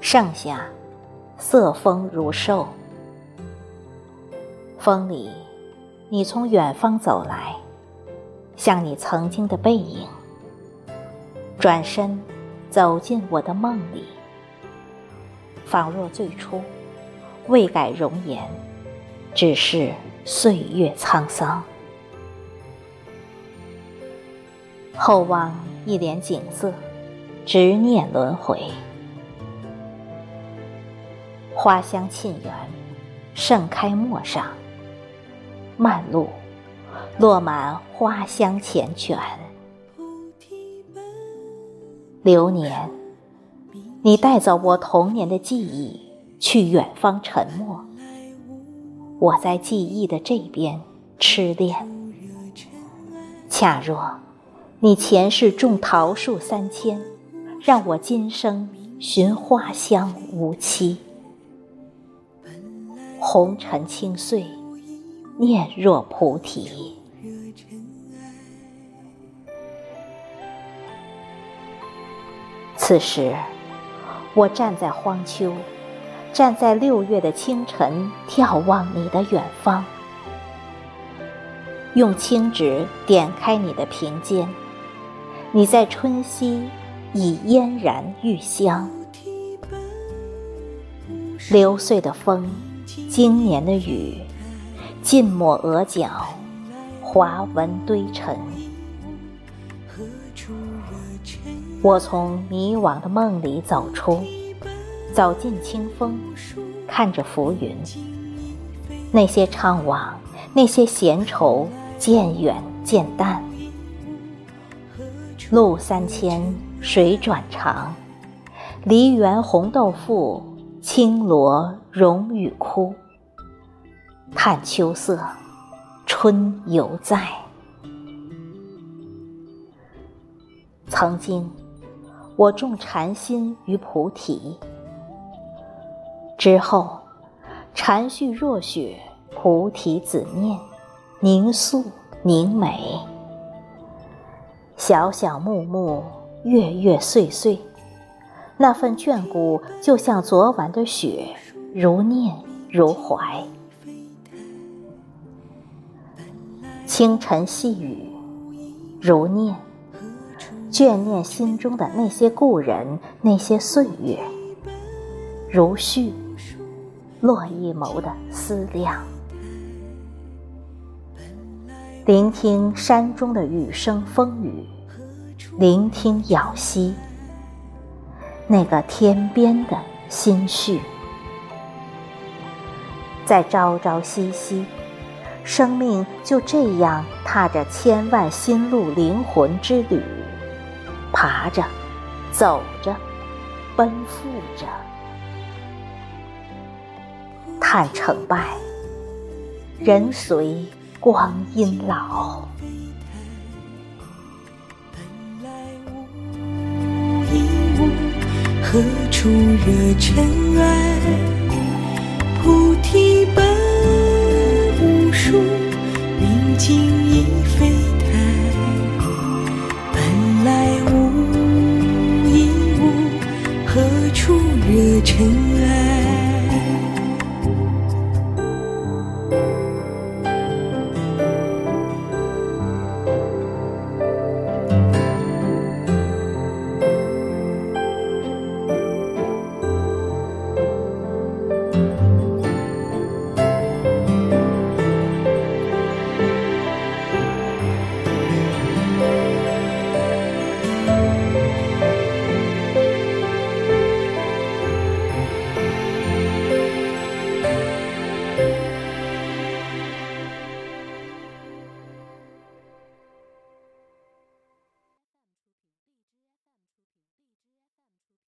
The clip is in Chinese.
盛夏，色风如兽。风里，你从远方走来，像你曾经的背影。转身，走进我的梦里，仿若最初，未改容颜，只是岁月沧桑。后望一帘景色，执念轮回。花香沁园，盛开陌上。漫路，落满花香缱绻。流年，你带走我童年的记忆，去远方沉默。我在记忆的这边痴恋。恰若，你前世种桃树三千，让我今生寻花香无期。红尘轻碎，念若菩提。此时，我站在荒丘，站在六月的清晨，眺望你的远方，用轻指点开你的瓶间，你在春溪已嫣然欲香，流碎的风。今年的雨，浸没额角，滑纹堆尘。我从迷惘的梦里走出，走进清风，看着浮云。那些怅惘，那些闲愁，渐远渐淡。路三千，水转长，梨园红豆腐，青罗荣与枯。看秋色，春犹在。曾经，我种禅心于菩提。之后，禅絮若雪，菩提子念，凝素凝美。小小木木，月月岁岁，那份眷顾，就像昨晚的雪，如念如怀。清晨细雨，如念，眷念心中的那些故人，那些岁月，如絮，落一眸的思量。聆听山中的雨声风雨，聆听杳息，那个天边的心绪，在朝朝夕夕。生命就这样踏着千万心路灵魂之旅，爬着，走着，奔赴着，叹成败，人随光阴老。何处惹尘埃？的，尘埃？